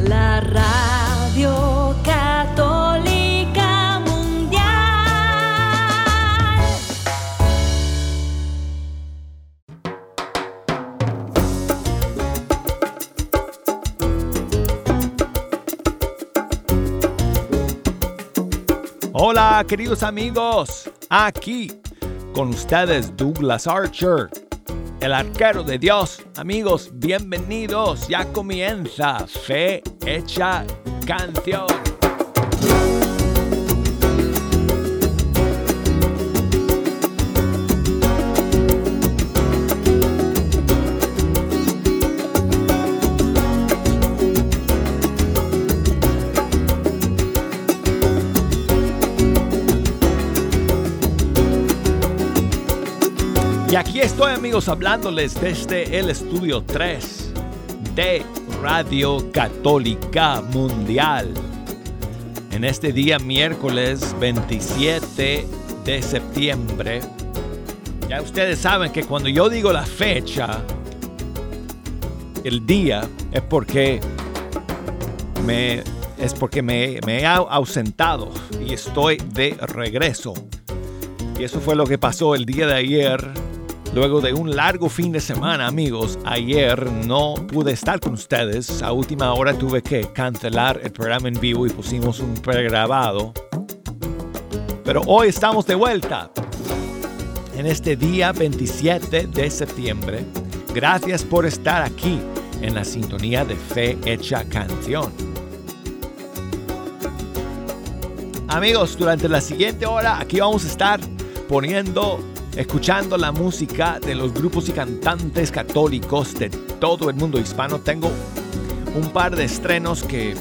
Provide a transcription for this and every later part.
la radio católica mundial. Hola queridos amigos, aquí con ustedes Douglas Archer, el arquero de Dios. Amigos, bienvenidos, ya comienza Fe Hecha Canción. Y aquí estoy amigos hablándoles desde el estudio 3 de Radio Católica Mundial. En este día miércoles 27 de septiembre, ya ustedes saben que cuando yo digo la fecha, el día, es porque me, es porque me, me he ausentado y estoy de regreso. Y eso fue lo que pasó el día de ayer Luego de un largo fin de semana, amigos, ayer no pude estar con ustedes. A última hora tuve que cancelar el programa en vivo y pusimos un pregrabado. Pero hoy estamos de vuelta. En este día 27 de septiembre. Gracias por estar aquí en la sintonía de Fe Hecha Canción. Amigos, durante la siguiente hora aquí vamos a estar poniendo escuchando la música de los grupos y cantantes católicos de todo el mundo hispano. Tengo un par de estrenos que,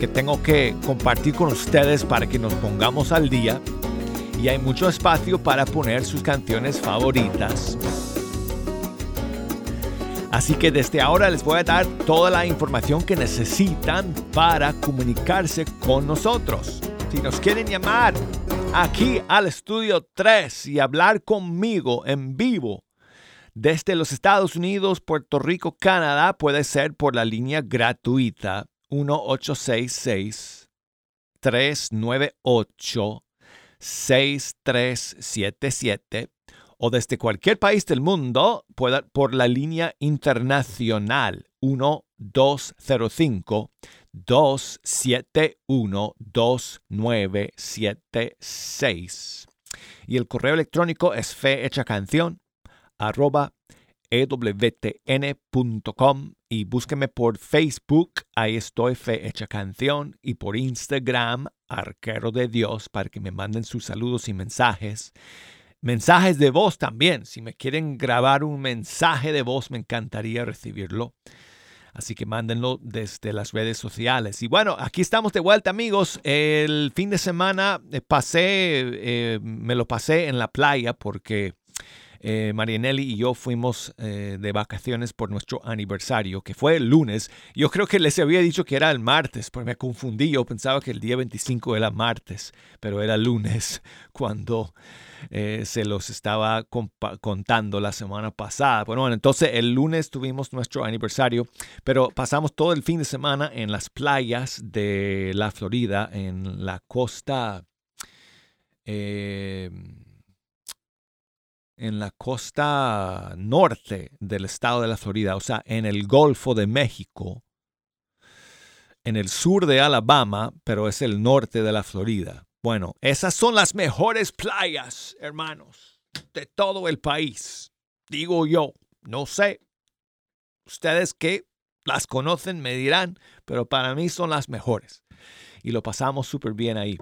que tengo que compartir con ustedes para que nos pongamos al día. Y hay mucho espacio para poner sus canciones favoritas. Así que desde ahora les voy a dar toda la información que necesitan para comunicarse con nosotros. Si nos quieren llamar aquí al estudio 3 y hablar conmigo en vivo. Desde los Estados Unidos, Puerto Rico, Canadá, puede ser por la línea gratuita 1866 398 6377 o desde cualquier país del mundo por la línea internacional 1205 271-2976. Y el correo electrónico es fehechacanción arroba ewtn.com y búsqueme por Facebook, ahí estoy Fe Hecha Canción, y por Instagram, Arquero de Dios, para que me manden sus saludos y mensajes. Mensajes de voz también, si me quieren grabar un mensaje de voz, me encantaría recibirlo. Así que mándenlo desde las redes sociales. Y bueno, aquí estamos de vuelta amigos. El fin de semana eh, pasé, eh, me lo pasé en la playa porque eh, Marianelli y yo fuimos eh, de vacaciones por nuestro aniversario, que fue el lunes. Yo creo que les había dicho que era el martes, porque me confundí. Yo pensaba que el día 25 era martes, pero era lunes cuando eh, se los estaba contando la semana pasada. Bueno, bueno, entonces el lunes tuvimos nuestro aniversario, pero pasamos todo el fin de semana en las playas de la Florida, en la costa en la costa norte del estado de la Florida, o sea, en el Golfo de México, en el sur de Alabama, pero es el norte de la Florida. Bueno, esas son las mejores playas, hermanos, de todo el país. Digo yo, no sé. Ustedes que las conocen me dirán, pero para mí son las mejores. Y lo pasamos súper bien ahí.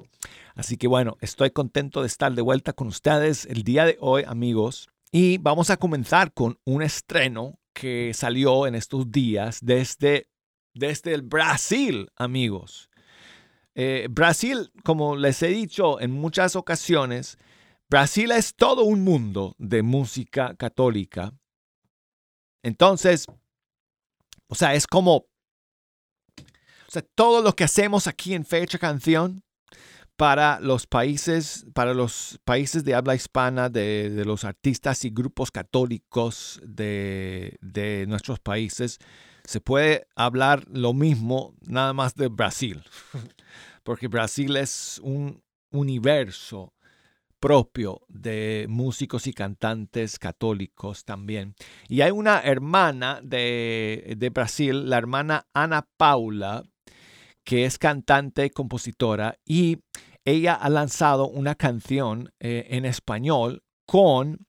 Así que bueno, estoy contento de estar de vuelta con ustedes el día de hoy, amigos. Y vamos a comenzar con un estreno que salió en estos días desde, desde el Brasil, amigos. Eh, Brasil, como les he dicho en muchas ocasiones, Brasil es todo un mundo de música católica. Entonces, o sea, es como, o sea, todo lo que hacemos aquí en Fecha Canción para los países, para los países de habla hispana, de, los artistas y grupos católicos de, de, nuestros países, se puede hablar lo mismo nada más de Brasil, porque Brasil es un universo propio de músicos y cantantes católicos también. Y hay una hermana de, de Brasil, la hermana Ana Paula, que es cantante compositora, y ella ha lanzado una canción eh, en español con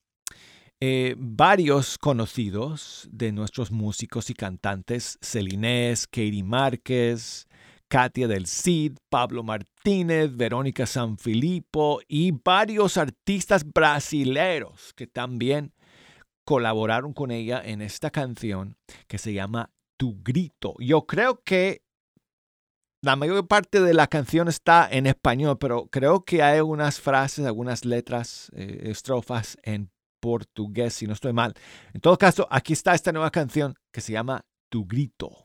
eh, varios conocidos de nuestros músicos y cantantes, Celinés, Katie Márquez, Katia del Cid, Pablo Martínez, Verónica Sanfilippo y varios artistas brasileros que también colaboraron con ella en esta canción que se llama Tu Grito. Yo creo que la mayor parte de la canción está en español, pero creo que hay algunas frases, algunas letras, eh, estrofas en portugués, si no estoy mal. En todo caso, aquí está esta nueva canción que se llama Tu Grito.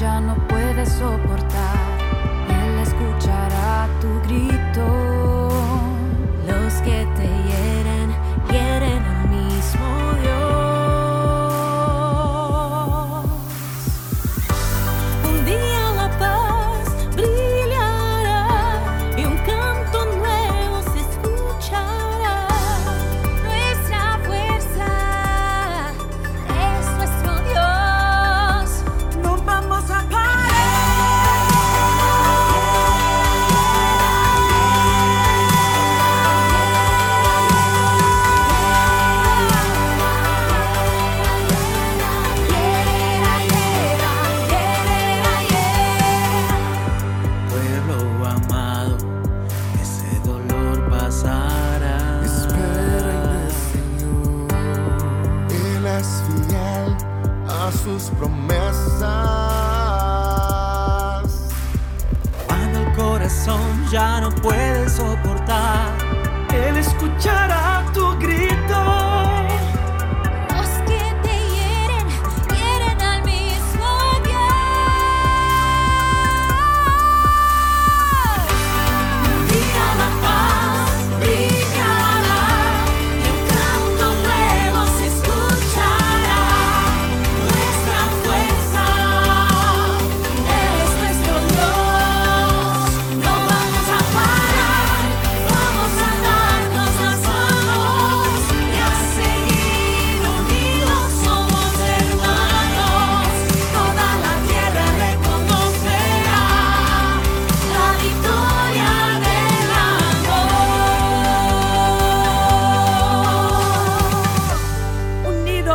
ya no puede soportar.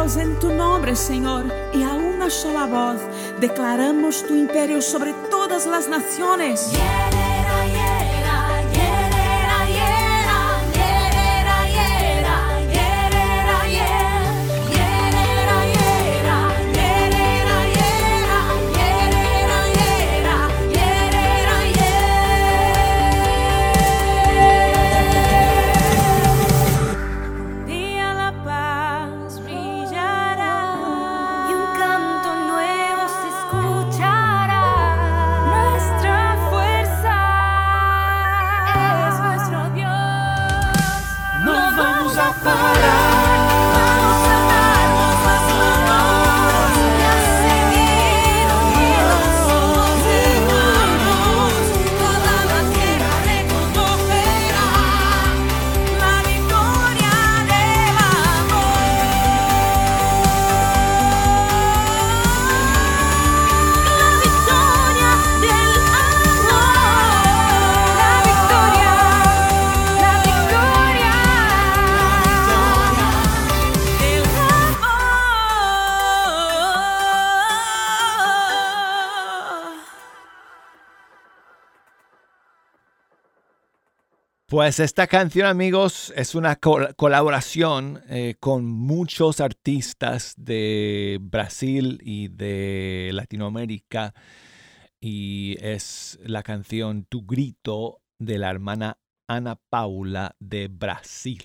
caos en tu nome, Senhor, e a uma sola voz declaramos tu imperio sobre todas as naciones. Yeah. Pues esta canción, amigos, es una colaboración eh, con muchos artistas de Brasil y de Latinoamérica. Y es la canción Tu Grito de la hermana Ana Paula de Brasil.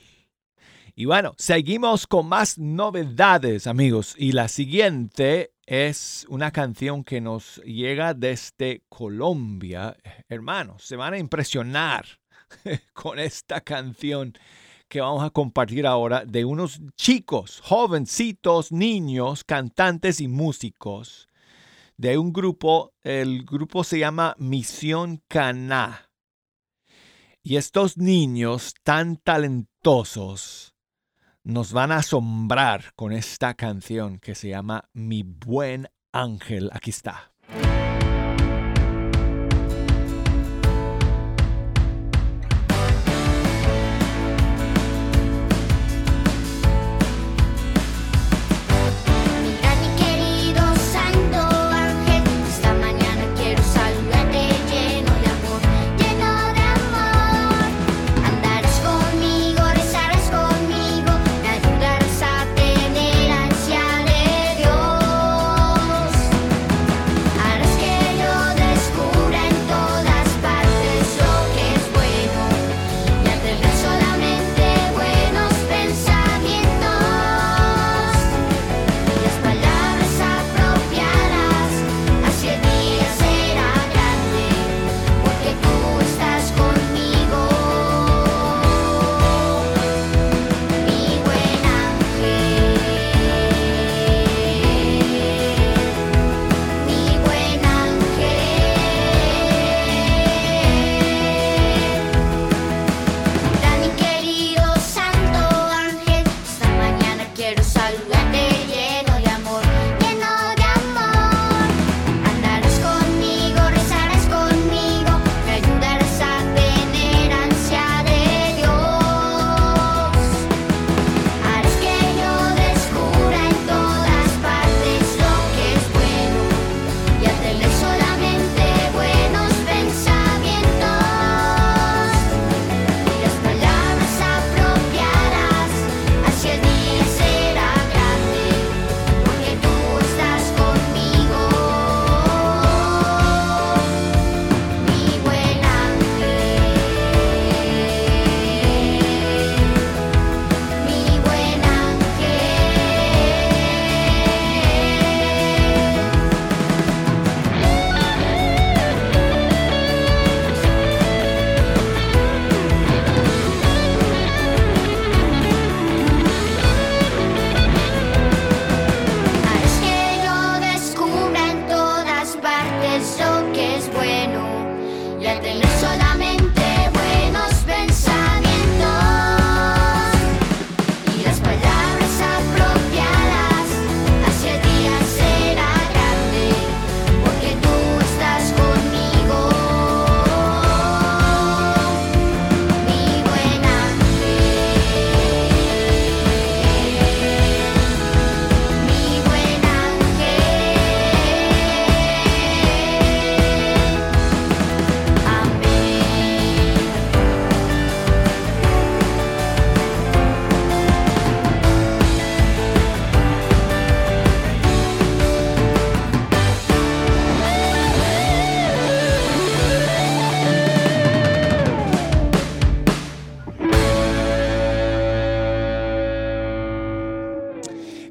Y bueno, seguimos con más novedades, amigos. Y la siguiente es una canción que nos llega desde Colombia. Hermanos, se van a impresionar con esta canción que vamos a compartir ahora de unos chicos, jovencitos, niños, cantantes y músicos de un grupo, el grupo se llama Misión Caná. Y estos niños tan talentosos nos van a asombrar con esta canción que se llama Mi buen ángel. Aquí está.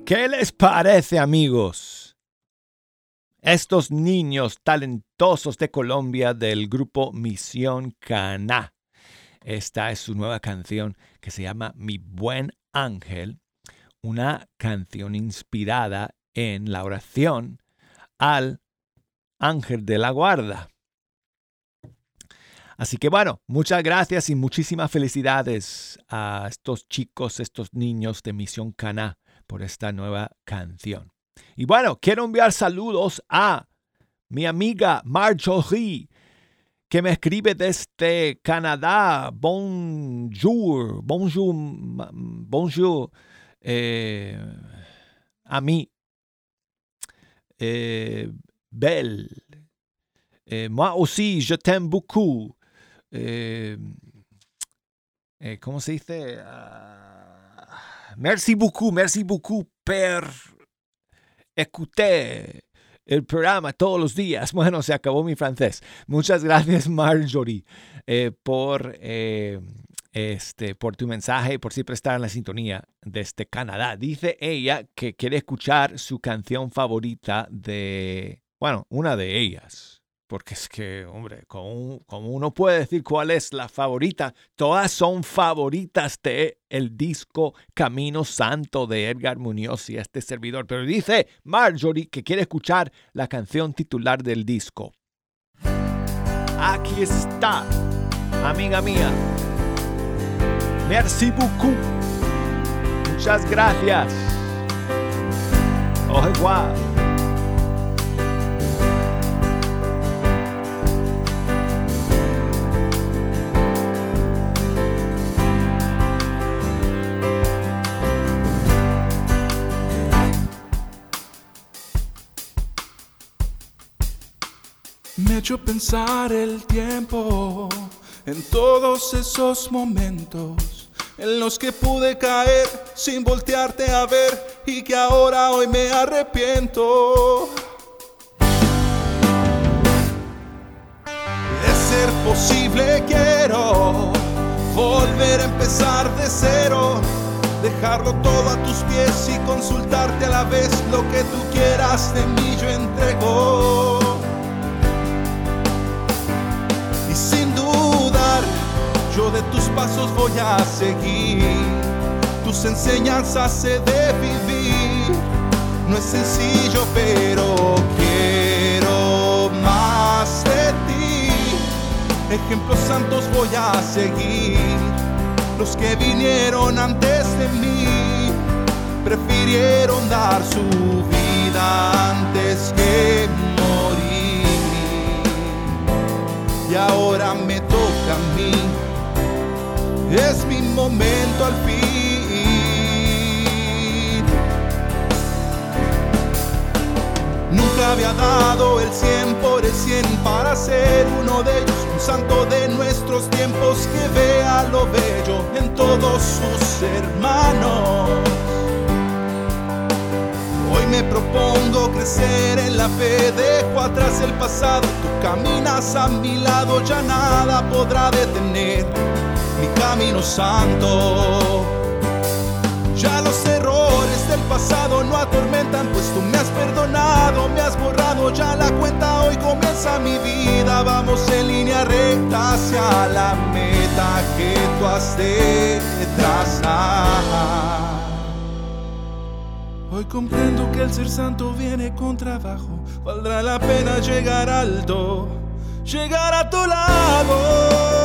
¿Qué les parece, amigos? Estos niños talentosos de Colombia del grupo Misión Caná. Esta es su nueva canción que se llama Mi buen ángel, una canción inspirada en la oración al ángel de la guarda. Así que bueno, muchas gracias y muchísimas felicidades a estos chicos, estos niños de Misión Caná por esta nueva canción. Y bueno, quiero enviar saludos a mi amiga Marjorie, que me escribe desde Canadá. Bonjour, bonjour, bonjour eh, a mí. Eh, belle. Eh, moi aussi, je t'aime beaucoup. eh, ¿cómo se dice? Ah, merci beaucoup, merci beaucoup per écouter el programa todos los días. Bueno, se acabó mi francés. Muchas gracias, Marjorie, eh, por, eh, este, por tu mensaje y por siempre estar en la sintonía desde Canadá. Dice ella que quiere escuchar su canción favorita de, bueno, una de ellas. Porque es que, hombre, como, uno puede decir cuál es la favorita, todas son favoritas de el disco Camino Santo de Edgar Muñoz y este servidor. Pero dice Marjorie que quiere escuchar la canción titular del disco. Aquí está, amiga mía. Merci beaucoup. Muchas gracias. Au. Hecho pensar el tiempo en todos esos momentos en los que pude caer sin voltearte a ver y que ahora hoy me arrepiento. De ser posible quiero volver a empezar de cero, dejarlo todo a tus pies y consultarte a la vez lo que tú quieras de mí yo entrego. Yo de tus pasos voy a seguir. Tus enseñanzas he de vivir. No es sencillo, pero quiero más de ti. Ejemplos santos voy a seguir. Los que vinieron antes de mí prefirieron dar su vida antes que Y ahora me toca a mí es mi momento al fin. Nunca había dado el 100 por el 100 para ser uno de ellos, un santo de nuestros tiempos que vea lo bello en todos sus hermanos. Me propongo crecer en la fe, dejo atrás el pasado, tú caminas a mi lado, ya nada podrá detener mi camino santo. Ya los errores del pasado no atormentan, pues tú me has perdonado, me has borrado ya la cuenta, hoy comienza mi vida, vamos en línea recta hacia la meta que tú has de trazar. Hoy comprendo que el ser santo viene con trabajo, valdrá la pena llegar alto, llegar a tu lado.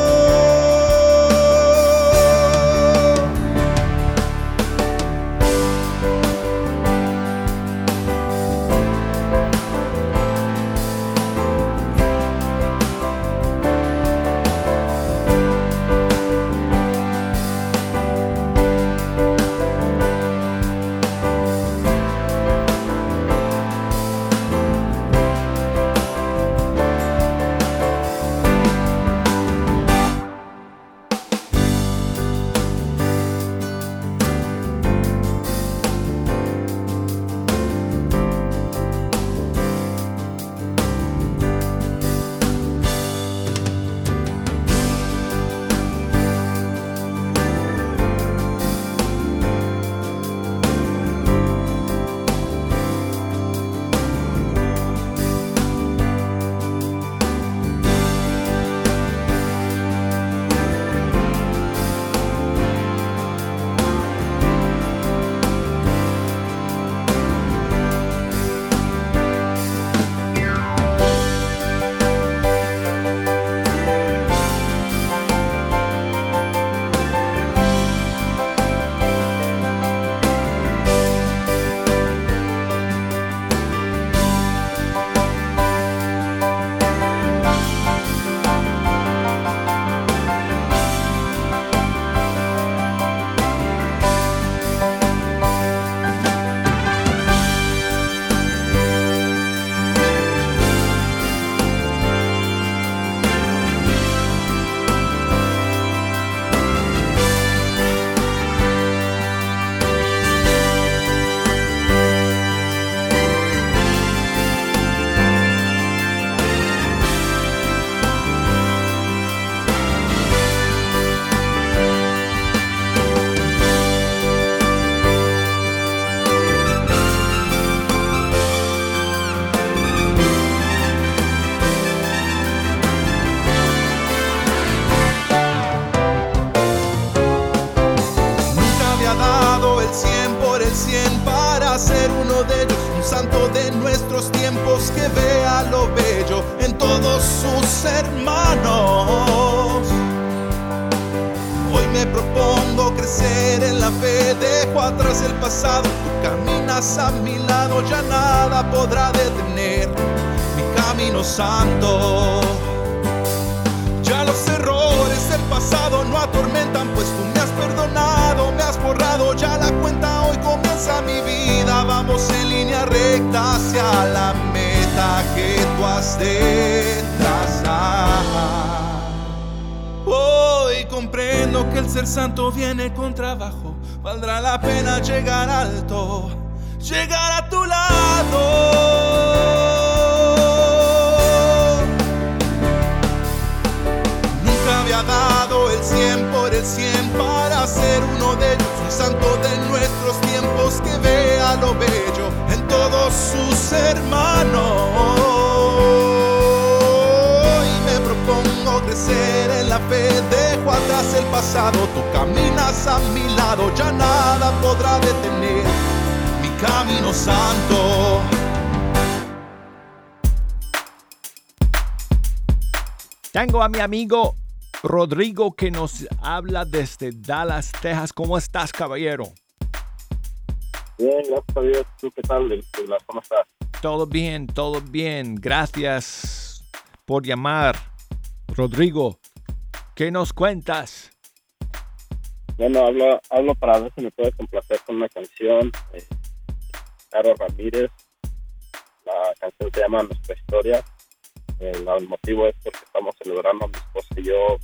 Propongo crecer en la fe, dejo atrás el pasado, tú caminas a mi lado, ya nada podrá detener mi camino santo. Ya los errores del pasado no atormentan, pues tú me has perdonado, me has borrado ya la cuenta, hoy comienza mi vida, vamos en línea recta hacia la meta que tú has de trazar. Comprendo que el ser santo viene con trabajo, valdrá la pena llegar alto, llegar a tu lado. Nunca había dado el 100 por el 100 para ser uno de ellos, un santo de nuestros tiempos que vea lo bello en todos sus hermanos. Crecer en la fe, dejo atrás el pasado, tú caminas a mi lado, ya nada podrá detener mi camino santo. Tengo a mi amigo Rodrigo que nos habla desde Dallas, Texas. ¿Cómo estás, caballero? Bien, gracias a Dios. ¿Tú qué tal? ¿Cómo estás? Todo bien, todo bien. Gracias por llamar. Rodrigo, ¿qué nos cuentas? Bueno, hablo, hablo para ver si me puedes complacer con una canción. Eh, Caro Ramírez. La canción se llama Nuestra Historia. Eh, el motivo es porque estamos celebrando mi esposa y yo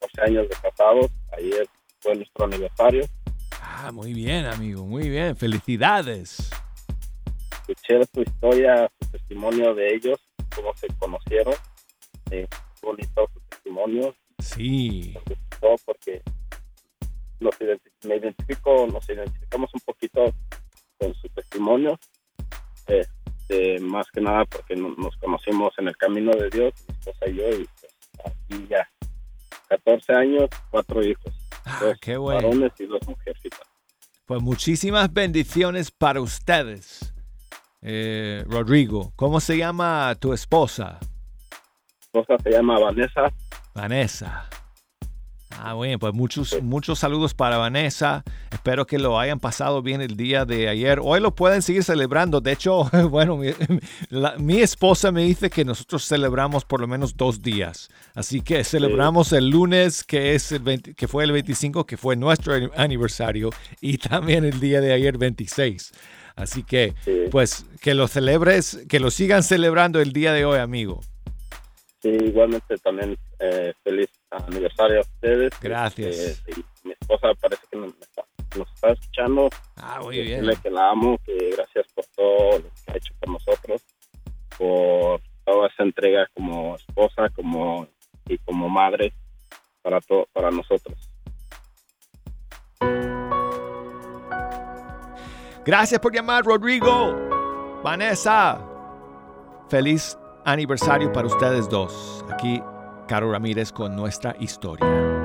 12 años de casados. Ayer fue nuestro aniversario. Ah, muy bien, amigo, muy bien. Felicidades. Escuché su historia, su testimonio de ellos, cómo se conocieron. Eh, bonito su testimonio. Sí, me porque nos me identifico, nos identificamos un poquito con su testimonio, este, más que nada porque no- nos conocimos en el camino de Dios, mi esposa y yo, y pues, aquí ya 14 años, cuatro hijos, Ah, dos qué bueno. varones y dos mujercitas. Pues muchísimas bendiciones para ustedes. Eh, Rodrigo, ¿cómo se llama tu esposa? Mi esposa se llama Vanessa, Vanessa. Ah, bueno, pues muchos, muchos saludos para Vanessa. Espero que lo hayan pasado bien el día de ayer. Hoy lo pueden seguir celebrando. De hecho, bueno, mi, la- mi esposa me dice que nosotros celebramos por lo menos dos días. Así que celebramos el lunes, que, es el 20 que fue el 25, que fue nuestro aniversario, y también el día de ayer 26. Así que, Sí. pues, que lo celebres, que lo sigan celebrando el día de hoy, amigo. Sí, igualmente también eh, feliz aniversario a ustedes. Gracias. Este, mi esposa parece que nos está, nos está escuchando. Ah, muy bien. decirle que la amo, que gracias por todo lo que ha hecho por nosotros, por toda esa entrega como esposa, como y como madre para to- para nosotros. Gracias por llamar, Rodrigo. Vanessa. Feliz aniversario para ustedes dos. Aquí, Caro Ramírez con nuestra historia.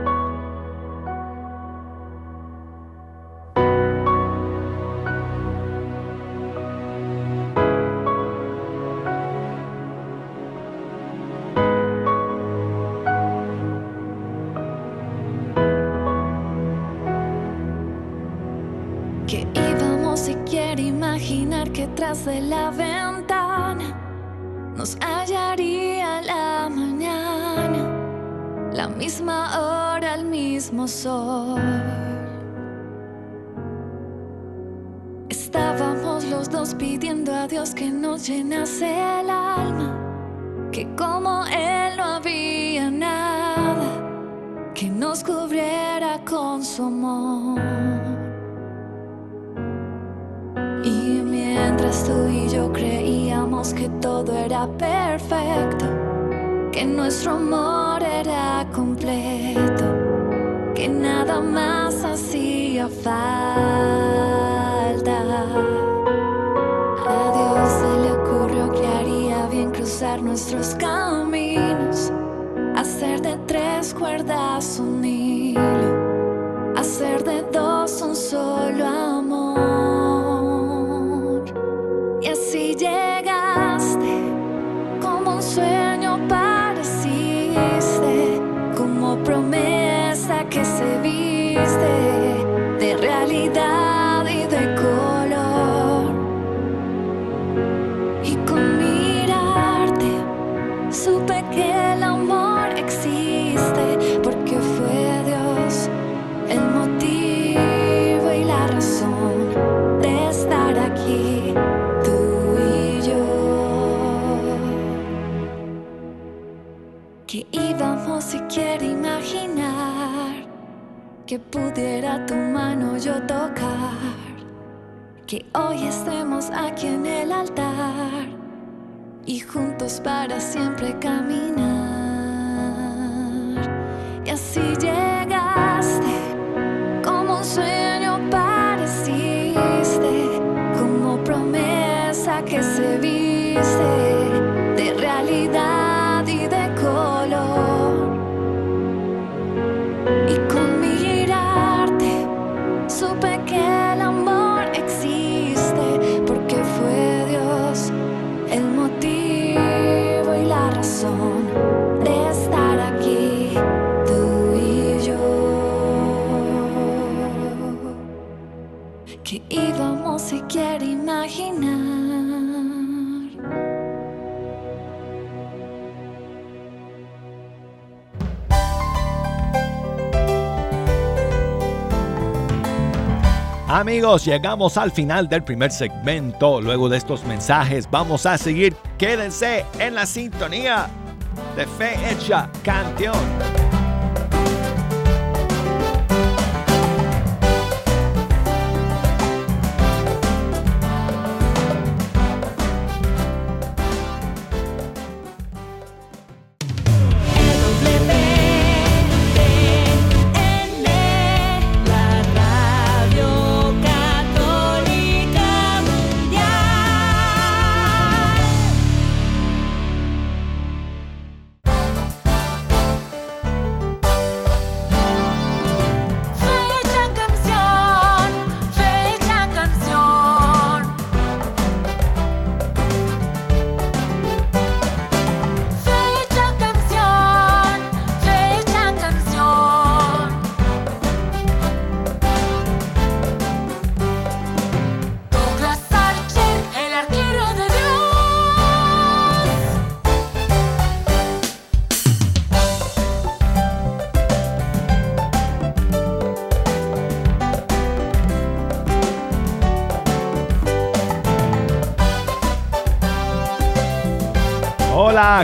Llegamos al final del primer segmento. Luego de estos mensajes vamos a seguir. Quédense en la sintonía de Fe Hecha Canción.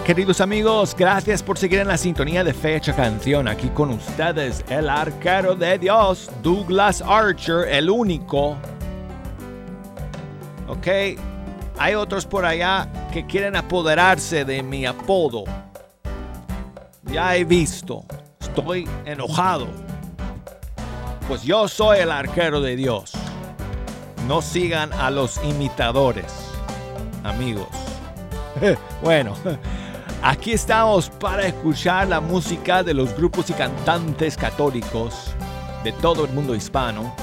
Queridos amigos, gracias por seguir en la sintonía de Fecha Canción. Aquí con ustedes, el arquero de Dios, Douglas Archer, el único. Ok, hay otros por allá que quieren apoderarse de mi apodo. Ya he visto, estoy enojado. Pues yo soy el arquero de Dios. No sigan a los imitadores, amigos. Bueno, aquí estamos para escuchar la música de los grupos y cantantes católicos de todo el mundo hispano.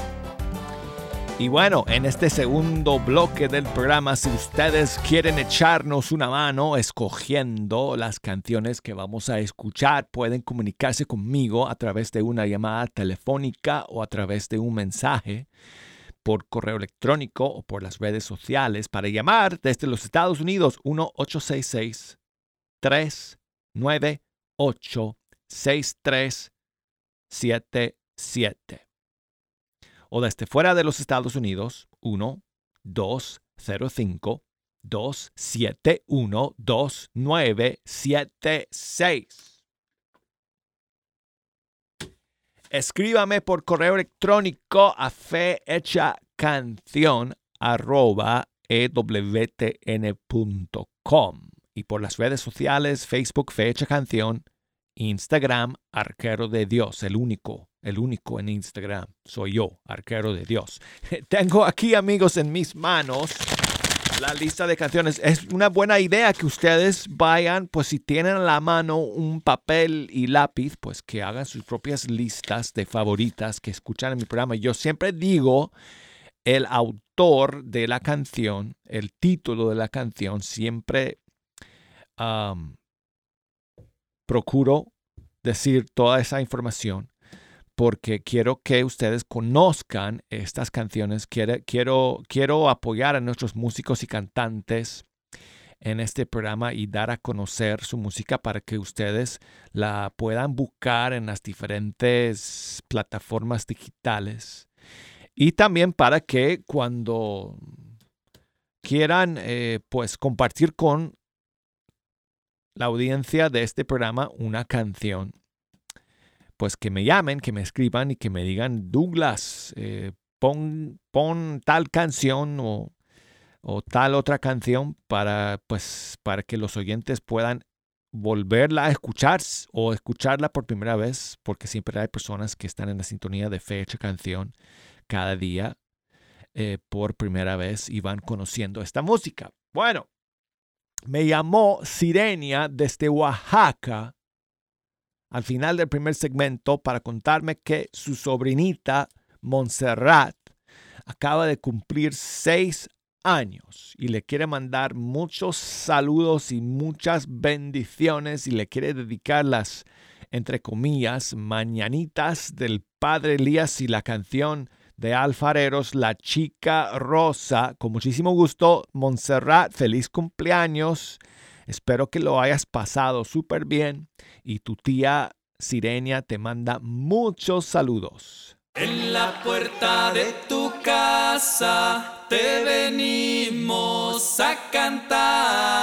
Y bueno, en este segundo bloque del programa, si ustedes quieren echarnos una mano escogiendo las canciones que vamos a escuchar, pueden comunicarse conmigo a través de una llamada telefónica o a través de un mensaje por correo electrónico o por las redes sociales para llamar desde los Estados Unidos 1-866-398-6377. O desde fuera de los Estados Unidos 1-205-271-2976. Escríbame por correo electrónico a fehechacanción arroba ewtn.com y por las redes sociales Facebook Fecha Canción, Instagram Arquero de Dios, el único, el único en Instagram soy yo, Arquero de Dios. Tengo aquí amigos en mis manos la lista de canciones. Es una buena idea que ustedes vayan, pues si tienen a la mano un papel y lápiz, pues que hagan sus propias listas de favoritas que escuchan en mi programa. Yo siempre digo el autor de la canción, el título de la canción, siempre procuro decir toda esa información porque quiero que ustedes conozcan estas canciones. Quiero, quiero, quiero apoyar a nuestros músicos y cantantes en este programa y dar a conocer su música para que ustedes la puedan buscar en las diferentes plataformas digitales. Y también para que cuando quieran eh, pues compartir con la audiencia de este programa una canción, pues que me llamen, que me escriban y que me digan, Douglas, eh, pon, pon, tal canción o, o, tal otra canción para, pues, para que los oyentes puedan volverla a escuchar o escucharla por primera vez, porque siempre hay personas que están en la sintonía de fecha canción cada día eh, por primera vez y van conociendo esta música. Bueno, me llamó Sirenia desde Oaxaca al final del primer segmento para contarme que su sobrinita Montserrat acaba de cumplir seis años y le quiere mandar muchos saludos y muchas bendiciones y le quiere dedicar las, entre comillas, mañanitas del padre Elías y la canción de Alfareros, La Chica Rosa. Con muchísimo gusto, Montserrat, feliz cumpleaños. Espero que lo hayas pasado súper bien y tu tía Sirenia te manda muchos saludos. En la puerta de tu casa te venimos a cantar.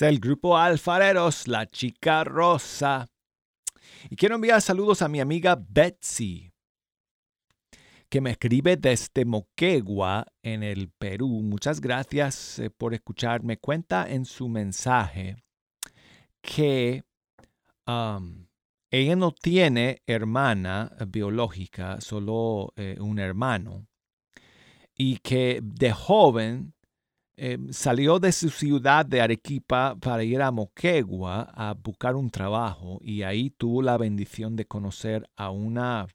El grupo Alfareros, la chica rosa. Y quiero enviar saludos a mi amiga Betsy, que me escribe desde Moquegua, en el Perú. Muchas gracias eh, por escucharme. Cuenta en su mensaje que ella no tiene hermana biológica, solo eh, un hermano. Y que de joven em, salió de su ciudad de Arequipa para ir a Moquegua a buscar un trabajo y ahí tuvo la bendición de conocer a una,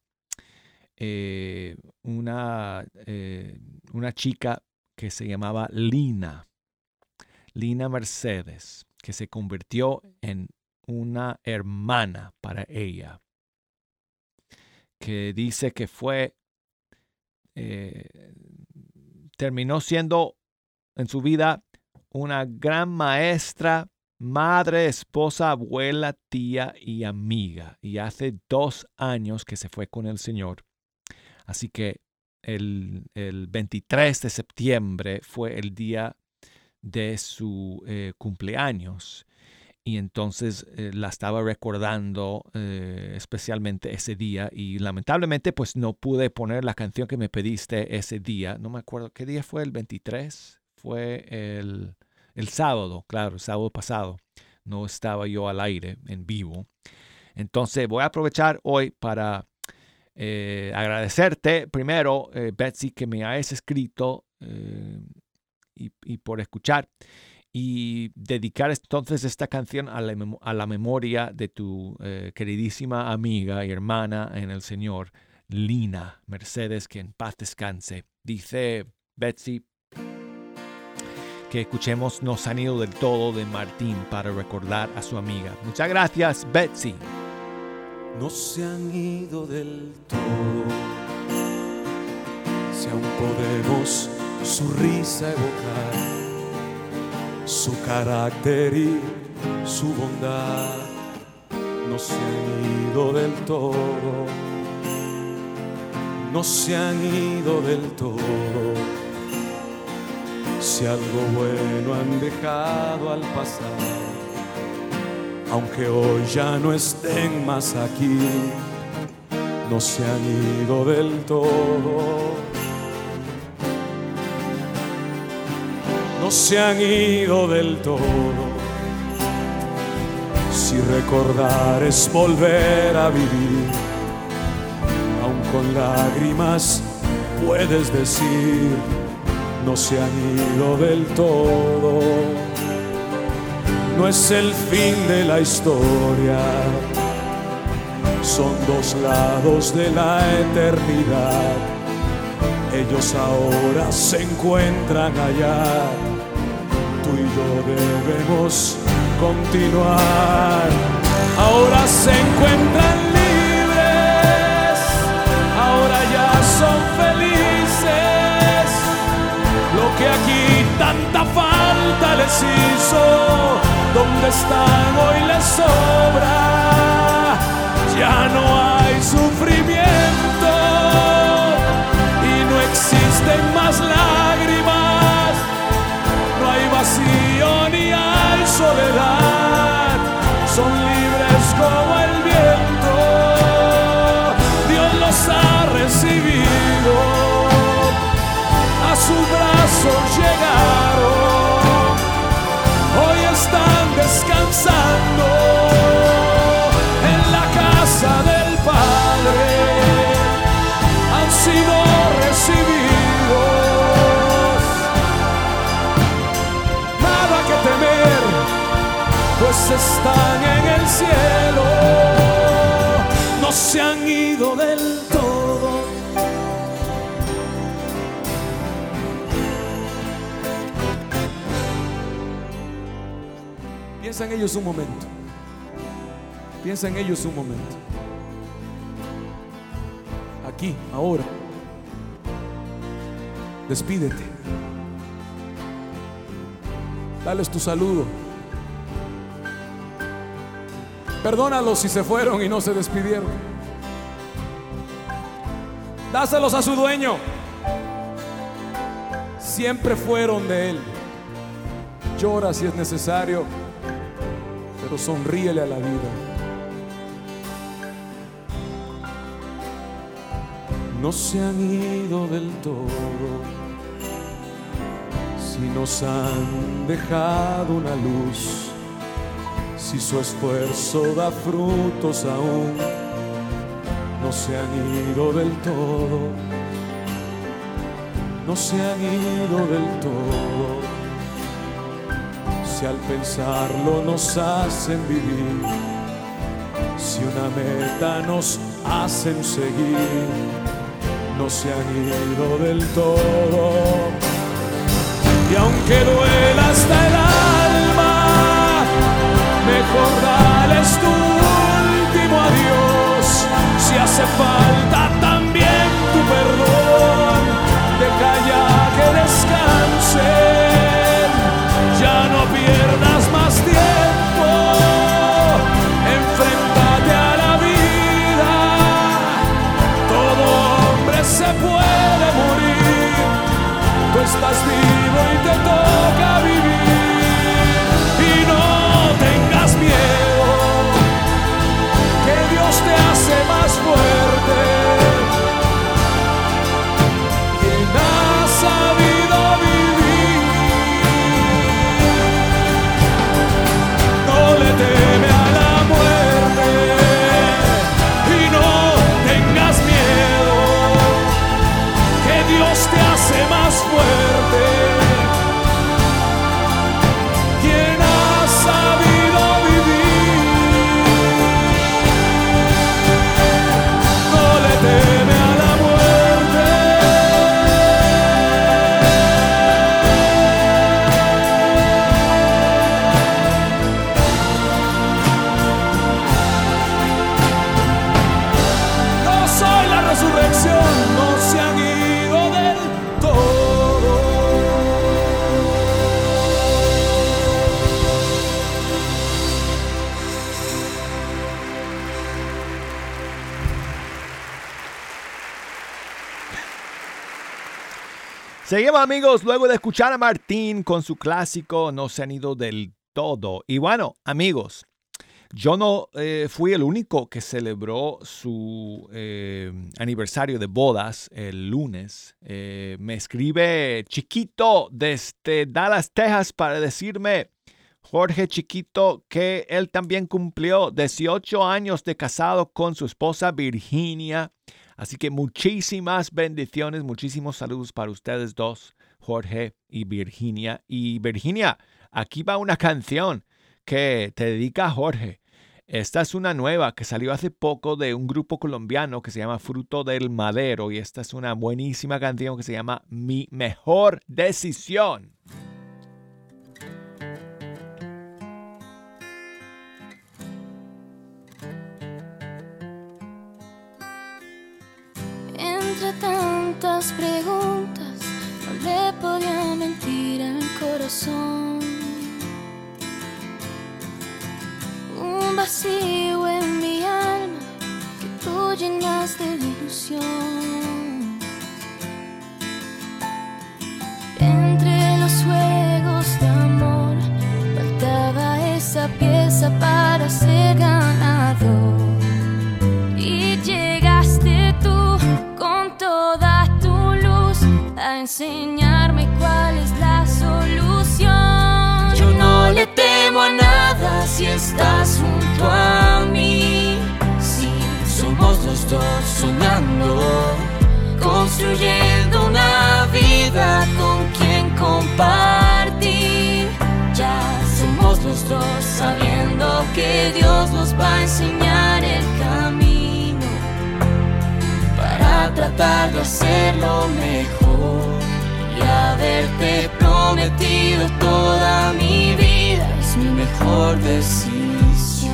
eh, una, eh, una chica que se llamaba Lina, Lina Mercedes, que se convirtió en una hermana para ella, que dice que fue, eh, terminó siendo en su vida una gran maestra, madre, esposa, abuela, tía y amiga. Y hace dos años que se fue con el Señor. Así que el, 23 de septiembre fue el día de su eh, cumpleaños. Y entonces eh, la estaba recordando eh, especialmente ese día. Y lamentablemente pues no pude poner la canción que me pediste ese día, no me acuerdo qué día fue, el 23, fue el, el sábado, claro, el sábado pasado, no estaba yo al aire en vivo. Entonces voy a aprovechar hoy para eh, agradecerte primero, Betsy, que me hayas escrito y, y por escuchar y dedicar entonces esta canción a la, memoria de tu eh, queridísima amiga y hermana en el Señor, Lina Mercedes, que en paz descanse. Dice Betsy que escuchemos No se han ido del todo de Martín para recordar a su amiga. Muchas gracias, Betsy. No se han ido del todo, si aún podemos su risa evocar su carácter y su bondad no se han ido del todo, no se han ido del todo. Si algo bueno han dejado al pasar, aunque hoy ya no estén más aquí, no se han ido del todo no se han ido del todo. Si recordar es volver a vivir, aun con lágrimas puedes decir, no se han ido del todo. No es el fin de la historia, son dos lados de la eternidad. Ellos ahora se encuentran allá y yo debemos continuar. Ahora se encuentran que aquí tanta falta les hizo, donde están hoy les sobra. Ya no hay sufrimiento y no existen más lágrimas ni hay soledad, son libres como están en el cielo, no se han ido del todo. Piensa en ellos un momento. Piensa en ellos un momento. Aquí, ahora. Despídete. Dales tu saludo. Perdónalos si se fueron y no se despidieron. Dáselos a su dueño. Siempre fueron de Él. Llora si es necesario. pero sonríele a la vida. No se han ido del todo, si nos han dejado una luz, si su esfuerzo da frutos aún, no se han ido del todo, no se han ido del todo al pensarlo nos hacen vivir, si una meta nos hacen seguir, no se han ido del todo. Y aunque duela hasta el alma, tu último adiós, si hace falta también tu perdón, deja ya que descanse ya no pierdas más tiempo, enfréntate a la vida. Todo hombre se puede morir, tú estás Seguimos amigos, luego de escuchar a Martín con su clásico No se han ido del todo. Y bueno, amigos, yo no eh, fui el único que celebró su eh, aniversario de bodas el lunes. Eh, me escribe Chiquito desde Dallas, Texas, para decirme, Jorge Chiquito, que él también cumplió 18 años de casado con su esposa Virginia. Así que muchísimas bendiciones, muchísimos saludos para ustedes dos, Jorge y Virginia. Y Virginia, aquí va una canción que te dedica Jorge. Esta es una nueva que salió hace poco de un grupo colombiano que se llama Fruto del Madero y esta es una buenísima canción que se llama Mi mejor decisión. Tantas preguntas, no le podía mentir al corazón. Un vacío en mi alma que tú llenaste de ilusión. Entre los juegos de amor faltaba esa pieza para ser ganador. Enseñarme cuál es la solución. Yo no le temo a nada si estás junto a mí. Si somos los dos soñando, construyendo una vida con quien compartir. Ya somos los dos sabiendo que Dios nos va a enseñar el camino para tratar de hacerlo mejor haberte prometido toda mi vida es mi mejor decisión.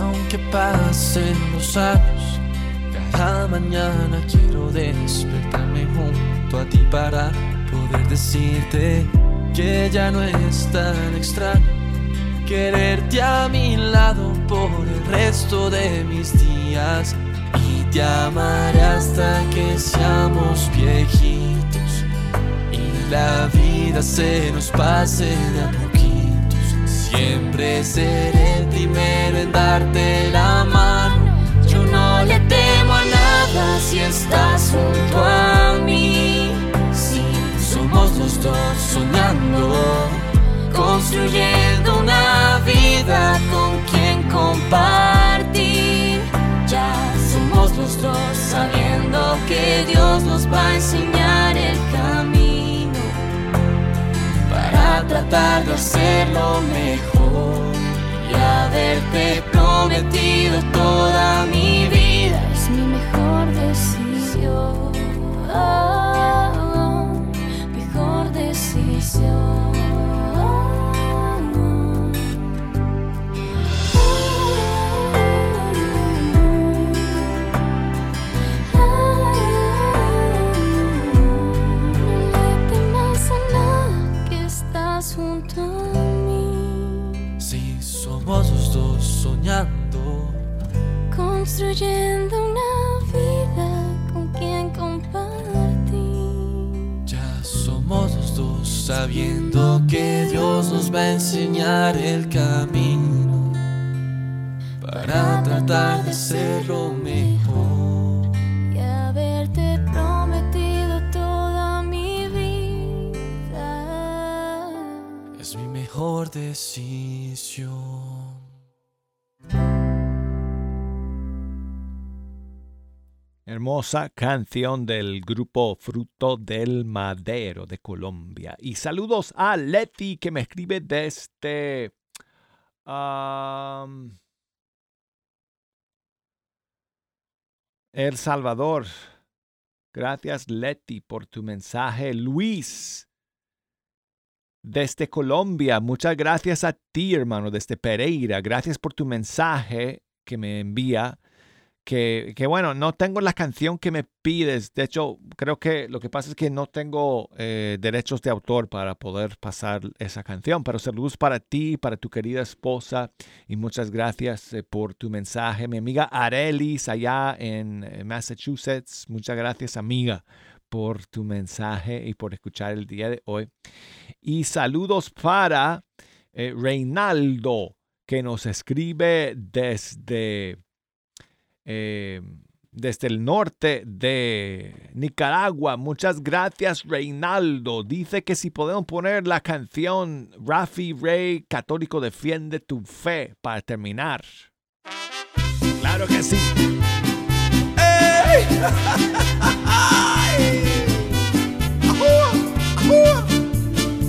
Aunque pasen los años, cada mañana quiero despertarme junto a ti para poder decirte que ya no es tan extraño quererte a mi lado por el resto de mis días te hasta que seamos viejitos y la vida se nos pase de a poquitos. Si Siempre seré el primero en darte la mano. Yo no le temo a nada si estás junto a mí. Si somos los dos soñando, construyendo una vida con quien compartir. Somos los dos sabiendo que Dios nos va a enseñar el camino para tratar de hacerlo mejor y haberte prometido toda mi vida Es mi mejor decisión. Oh, mejor decisión. Hermosa canción del grupo Fruto del Madero de Colombia. Y saludos a Leti que me escribe desde El Salvador. Gracias Leti por tu mensaje. Luis desde Colombia. Muchas gracias a ti hermano desde Pereira. Gracias por tu mensaje que me envía que, bueno, no tengo la canción que me pides. De hecho, creo que lo que pasa es que no tengo eh, derechos de autor para poder pasar esa canción. Pero saludos para ti, para tu querida esposa y muchas gracias eh, por tu mensaje. Mi amiga Arelis allá en eh, Massachusetts. Muchas gracias amiga por tu mensaje y por escuchar el día de hoy. Y saludos para Reinaldo que nos escribe desde eh, desde el norte de Nicaragua. Muchas gracias, Reinaldo. Dice que si podemos poner la canción Rafi Rey, Católico Defiende tu Fe, para terminar. Claro que sí. ¡Ey! ¡Ay! ¡Ajúa! ¡Ajúa!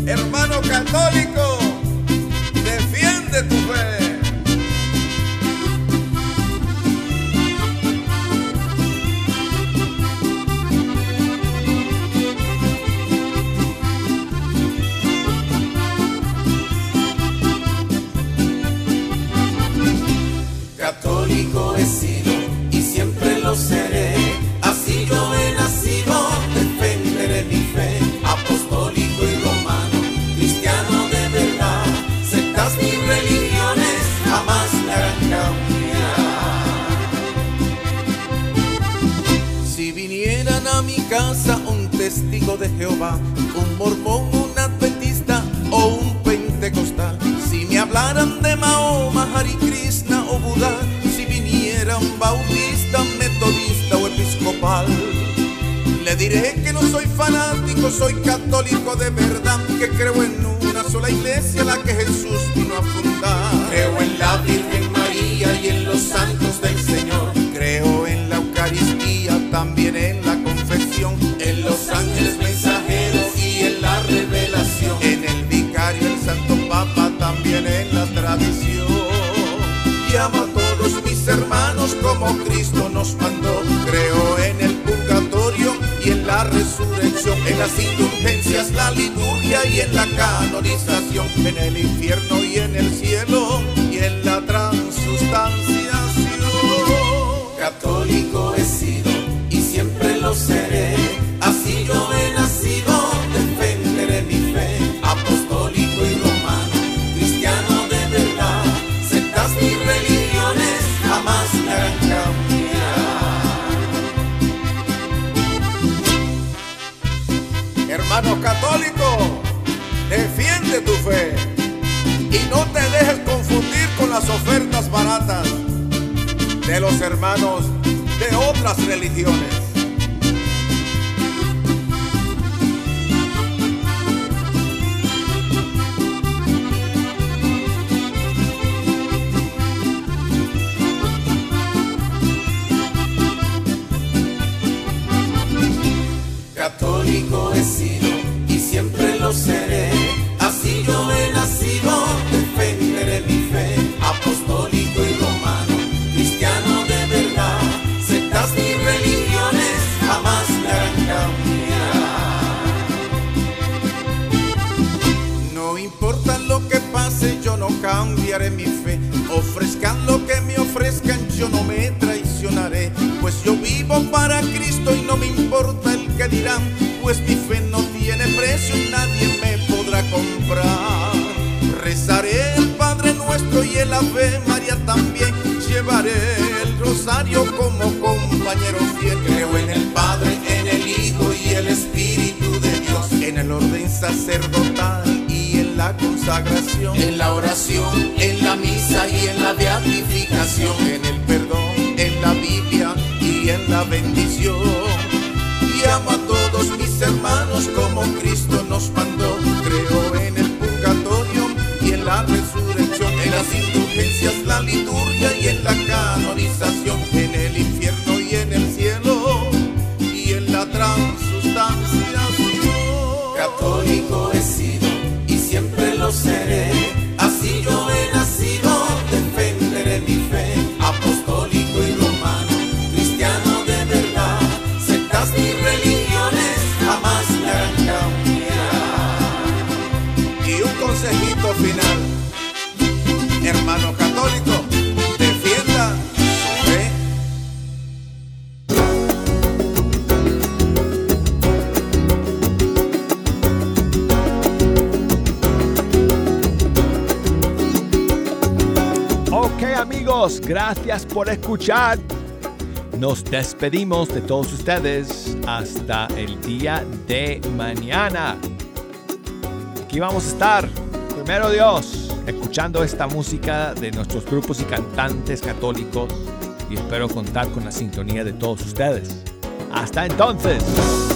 Hermano católico, defiende tu fe. Seré. Así yo he nacido, defenderé mi fe. Apostólico y romano, cristiano de verdad. Sectas ni religiones jamás me harán cambiar. Si vinieran a mi casa un testigo de Jehová, un mormón, diré que no soy fanático, soy católico de verdad, que creo en una sola iglesia, la que Jesús vino a fundar. Creo en la Virgen María y en los santos del Señor. Creo en la Eucaristía, también en la confesión, En los ángeles mensajeros y en la revelación. en el vicario, el Santo Papa, también en la tradición. Y amo a todos mis hermanos como Cristo nos mandó. Las indulgencias, la liturgia y en la canonización, en el infierno y en el cielo y en la transustanciación. Católico los hermanos de otras religiones. Rezaré el Padre Nuestro y el Ave María también. Llevaré el rosario como compañero fiel. Creo en el Padre, en el Hijo y el Espíritu de Dios. En el orden sacerdotal y en la consagración. En la oración, en la misa y en la beatificación. en el perdón, en la Biblia y en la bendición. Y amo a todos la liturgia y en la canonización, en el infierno y en el cielo y en la transustanciación. Católico he sido y siempre lo seré. Gracias por escuchar. Nos despedimos de todos ustedes hasta el día de mañana. Aquí vamos a estar, primero Dios, escuchando esta música de nuestros grupos y cantantes católicos y espero contar con la sintonía de todos ustedes. Hasta entonces.